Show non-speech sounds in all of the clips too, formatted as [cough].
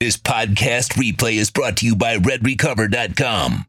This podcast replay is brought to you by RedRecover.com.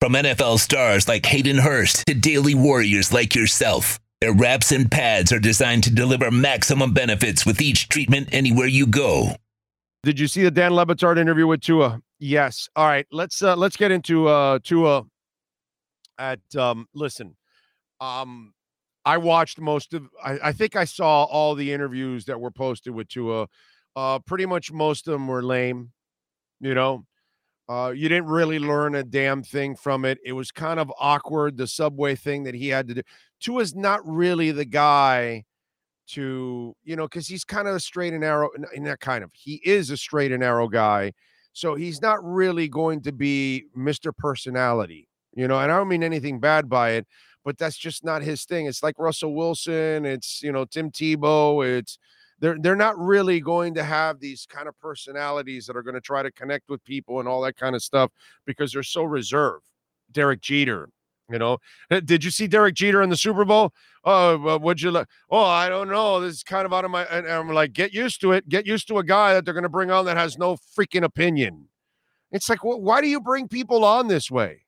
From NFL stars like Hayden Hurst to daily warriors like yourself, their wraps and pads are designed to deliver maximum benefits with each treatment anywhere you go. Did you see the Dan Le Batard interview with Tua? Yes. All right. Let's uh let's get into uh Tua at um listen. Um I watched most of I, I think I saw all the interviews that were posted with Tua. Uh, pretty much most of them were lame. You know, uh, you didn't really learn a damn thing from it. It was kind of awkward, the subway thing that he had to do. Tua's not really the guy to, you know, because he's kind of a straight and narrow, that kind of, he is a straight and narrow guy. So he's not really going to be Mr. Personality, you know, and I don't mean anything bad by it, but that's just not his thing. It's like Russell Wilson, it's, you know, Tim Tebow, it's, they're they're not really going to have these kind of personalities that are going to try to connect with people and all that kind of stuff because they're so reserved. Derek Jeter, you know, did you see Derek Jeter in the Super Bowl? Oh, would you like? Oh, I don't know. This is kind of out of my. And I'm like, get used to it. Get used to a guy that they're going to bring on that has no freaking opinion. It's like, why do you bring people on this way?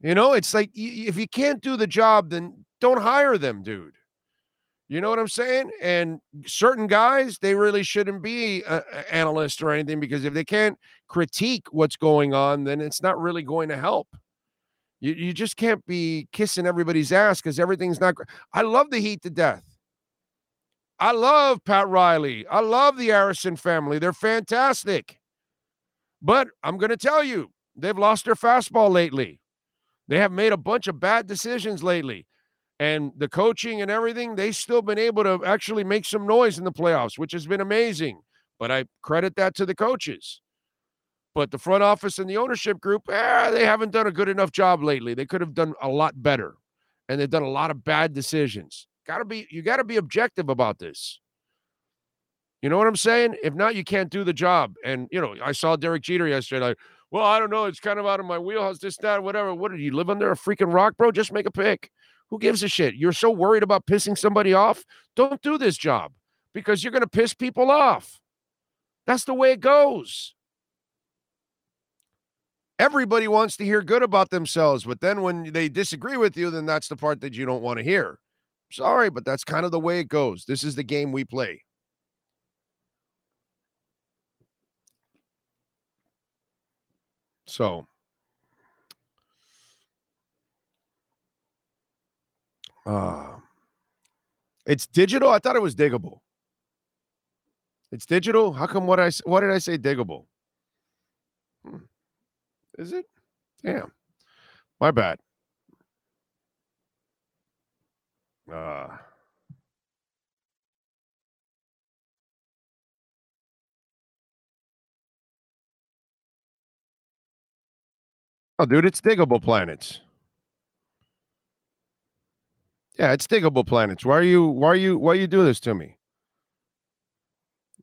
You know, it's like if you can't do the job, then don't hire them, dude. You know what I'm saying? And certain guys, they really shouldn't be an analyst or anything because if they can't critique what's going on, then it's not really going to help. You, you just can't be kissing everybody's ass because everything's not. I love the Heat to death. I love Pat Riley. I love the Arison family. They're fantastic. But I'm going to tell you, they've lost their fastball lately. They have made a bunch of bad decisions lately and the coaching and everything, they've still been able to actually make some noise in the playoffs, which has been amazing. But I credit that to the coaches. But the front office and the ownership group, eh, they haven't done a good enough job lately. They could have done a lot better. And they've done a lot of bad decisions. Gotta be, you gotta be objective about this. You know what I'm saying? If not, you can't do the job. And you know, I saw Derek Jeter yesterday, like, well, I don't know, it's kind of out of my wheelhouse, this, that, whatever. What did you live under a freaking rock, bro? Just make a pick. Who gives a shit? You're so worried about pissing somebody off? Don't do this job because you're going to piss people off. That's the way it goes. Everybody wants to hear good about themselves, but then when they disagree with you, then that's the part that you don't want to hear. Sorry, but that's kind of the way it goes. This is the game we play. So, Uh, it's digital. I thought it was diggable. It's digital. How come? What I what did I say? Diggable. Hmm. Is it? Damn. My bad. Uh. Oh, dude, it's Digable Planets. Yeah, it's Digable Planets. Why are you why are you why you do this to me?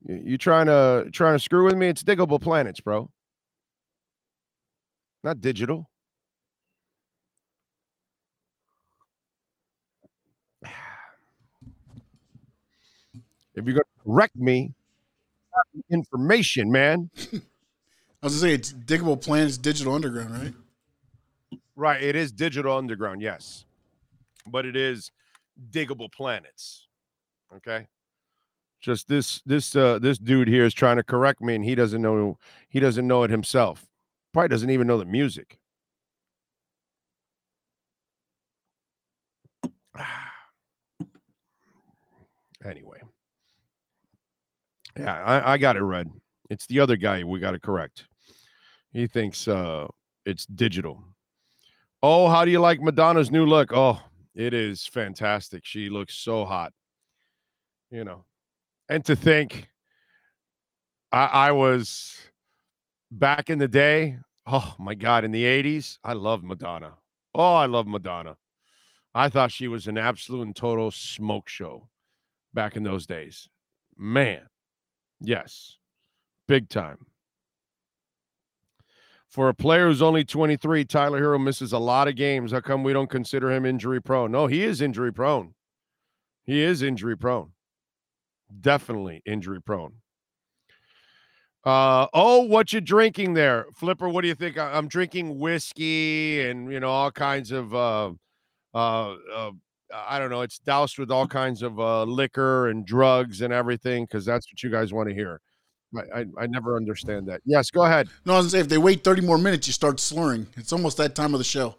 You, trying to trying to screw with me? It's Digable Planets, bro. Not digital. If you're gonna correct me, [laughs] information, man. I was gonna say it's Digable Planets, digital underground, right? Right. It is digital underground, yes but it is Digable Planets. Okay. Just this this uh this dude here is trying to correct me and he doesn't know he doesn't know it himself. Probably doesn't even know the music. [sighs] anyway. Yeah, I, I got it read. It's the other guy we got to correct. He thinks uh it's digital. Oh, how do you like Madonna's new look? Oh, it is fantastic. She looks so hot. You know, and to think I, I was back in the day. Oh my God, in the 80s, I love Madonna. Oh, I love Madonna. I thought she was an absolute and total smoke show back in those days. Man, yes, big time. For a player who's only 23, Tyler Herro misses a lot of games. How come we don't consider him injury prone? No, he is injury prone. He is injury prone. Definitely injury prone. Uh oh, what you drinking there, Flipper? What do you think? I- I'm drinking whiskey and you know all kinds of uh, uh, uh I don't know. It's doused with all kinds of uh, liquor and drugs and everything because that's what you guys want to hear. I, I I never understand that. Yes, go ahead. No, I was gonna say if they wait 30 more minutes, you start slurring. It's almost that time of the show.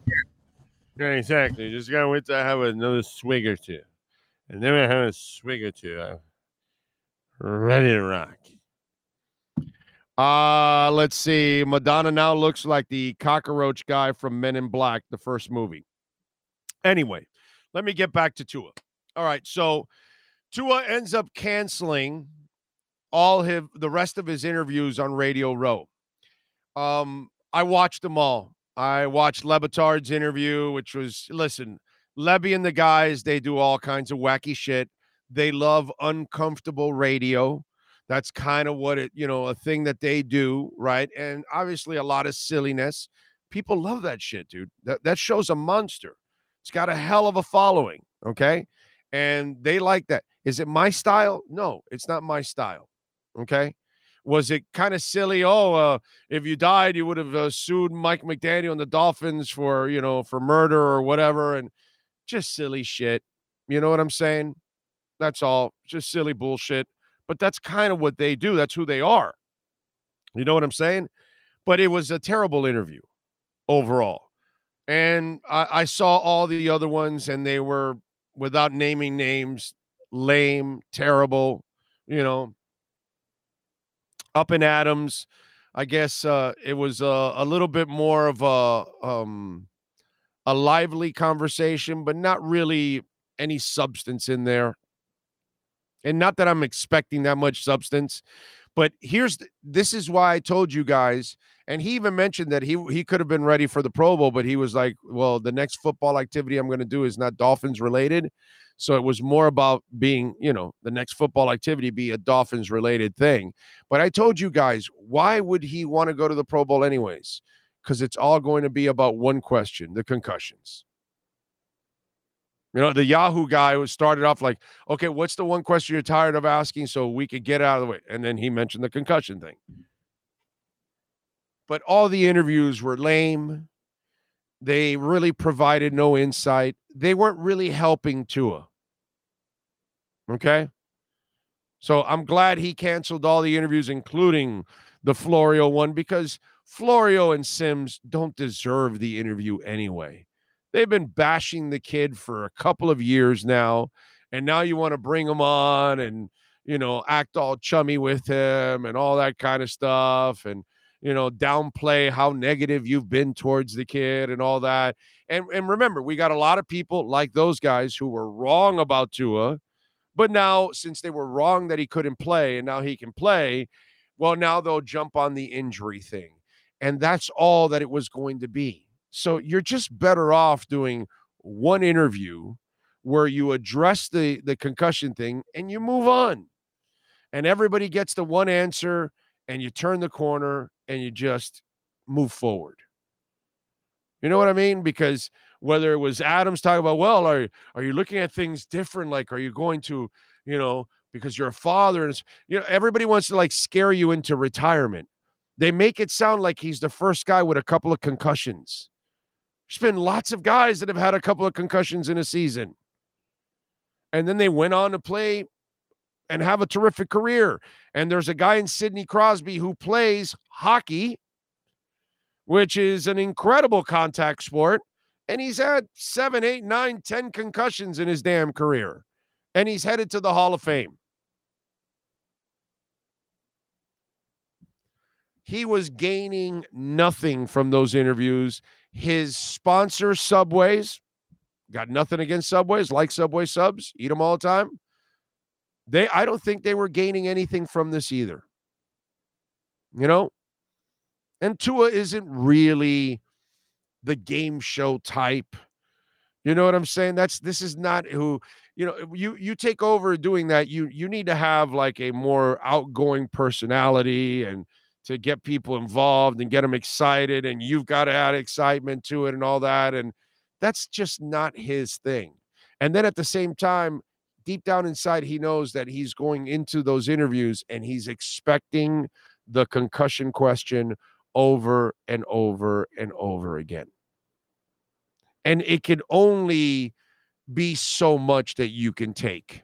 Yeah, exactly. Just gotta wait to have another swig or two, and then we have a swig or two. I'm ready to rock. Uh, let's see. Madonna now looks like the cockroach guy from Men in Black, the first movie. Anyway, let me get back to Tua. All right, so Tua ends up canceling all his the rest of his interviews on Radio Row. Um, I watched them all. I watched Le Batard's interview, which was listen, Levy and the guys, they do all kinds of wacky shit. They love uncomfortable radio. That's kind of what it, you know, a thing that they do, right? And obviously a lot of silliness. People love that shit, dude. That that show's a monster. It's got a hell of a following, okay? And they like that. Is it my style? No, it's not my style. Okay? Was it kind of silly? Oh, uh, if you died, you would have uh, sued Mike McDaniel and the Dolphins for, you know, for murder or whatever and just silly shit. You know what I'm saying? That's all. Just silly bullshit. But that's kind of what they do. That's who they are. You know what I'm saying? But it was a terrible interview overall. And I, I saw all the other ones, and they were, without naming names, lame, terrible, you know, Up and Adams. I guess uh, it was uh, a little bit more of a um, a lively conversation, but not really any substance in there. And not that I'm expecting that much substance, but here's this is why I told you guys. And he even mentioned that he he could have been ready for the Pro Bowl, but he was like, "Well, the next football activity I'm going to do is not Dolphins related." So it was more about being, you know, the next football activity be a Dolphins related thing. But I told you guys, why would he want to go to the Pro Bowl anyways? Because it's all going to be about one question the concussions. You know, the Yahoo guy was started off like, okay, what's the one question you're tired of asking so we could get out of the way? And then he mentioned the concussion thing. But all the interviews were lame. They really provided no insight. They weren't really helping Tua. Okay. So I'm glad he canceled all the interviews, including the Florio one, because Florio and Simms don't deserve the interview anyway. They've been bashing the kid for a couple of years now. And now you want to bring him on and, you know, act all chummy with him and all that kind of stuff. And, you know, downplay how negative you've been towards the kid and all that. And, and remember, we got a lot of people like those guys who were wrong about Tua but now, since they were wrong that he couldn't play and now he can play, well, now they'll jump on the injury thing. And that's all that it was going to be. So you're just better off doing one interview where you address the, the concussion thing and you move on. And everybody gets the one answer and you turn the corner and you just move forward. You know what I mean? Because whether it was Adams talking about, well, are are you looking at things different? Like, are you going to, you know, because you're a father, and you know, everybody wants to like scare you into retirement. They make it sound like he's the first guy with a couple of concussions. There's been lots of guys that have had a couple of concussions in a season. And then they went on to play and have a terrific career. And there's a guy in Sidney Crosby who plays hockey, which is an incredible contact sport and he's had seven, eight, nine, ten concussions in his damn career. And he's headed to the Hall of Fame. He was gaining nothing from those interviews. His sponsor, Subways, got nothing against Subways, like Subway subs, eat them all the time. They, I don't think they were gaining anything from this either. You know? And Tua isn't really the game show type. You know what I'm saying? That's this is not who you know. You you take over doing that. You you need to have like a more outgoing personality and to get people involved and get them excited. And you've got to add excitement to it and all that. And that's just not his thing. And then at the same time, deep down inside, he knows that he's going into those interviews and he's expecting the concussion question over and over and over again. And it can only be so much that you can take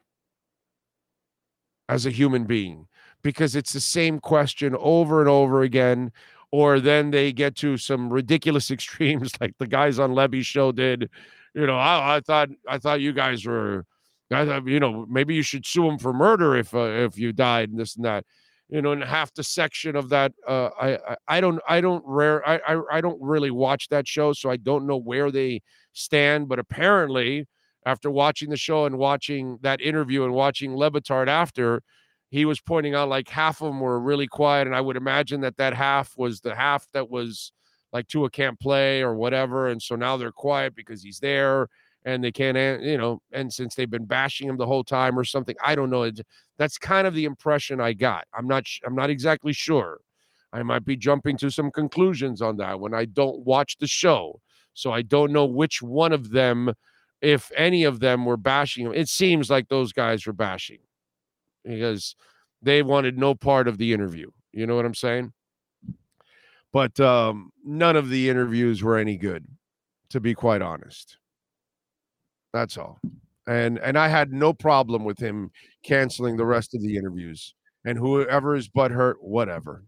as a human being because it's the same question over and over again. Or then they get to some ridiculous [laughs] extremes like the guys on Levy's show did. You know, I, I thought I thought you guys were, I thought, you know, maybe you should sue him for murder if uh, if you died and this and that you know, in half the section of that. Uh, I, I, I don't I don't rare I, I I don't really watch that show, so I don't know where they stand. But apparently, after watching the show and watching that interview and watching Le Batard after, he was pointing out like half of them were really quiet, and I would imagine that that half was the half that was like Tua can't play or whatever, and so now they're quiet because he's there and they can't, you know, and since they've been bashing him the whole time or something, I don't know. That's kind of the impression I got. I'm not, I'm not exactly sure. I might be jumping to some conclusions on that when I don't watch the show, so I don't know which one of them, if any of them, were bashing him. It seems like those guys were bashing because they wanted no part of the interview. You know what I'm saying? But um, none of the interviews were any good, to be quite honest. That's all. And and I had no problem with him canceling the rest of the interviews. And whoever is butt hurt, whatever.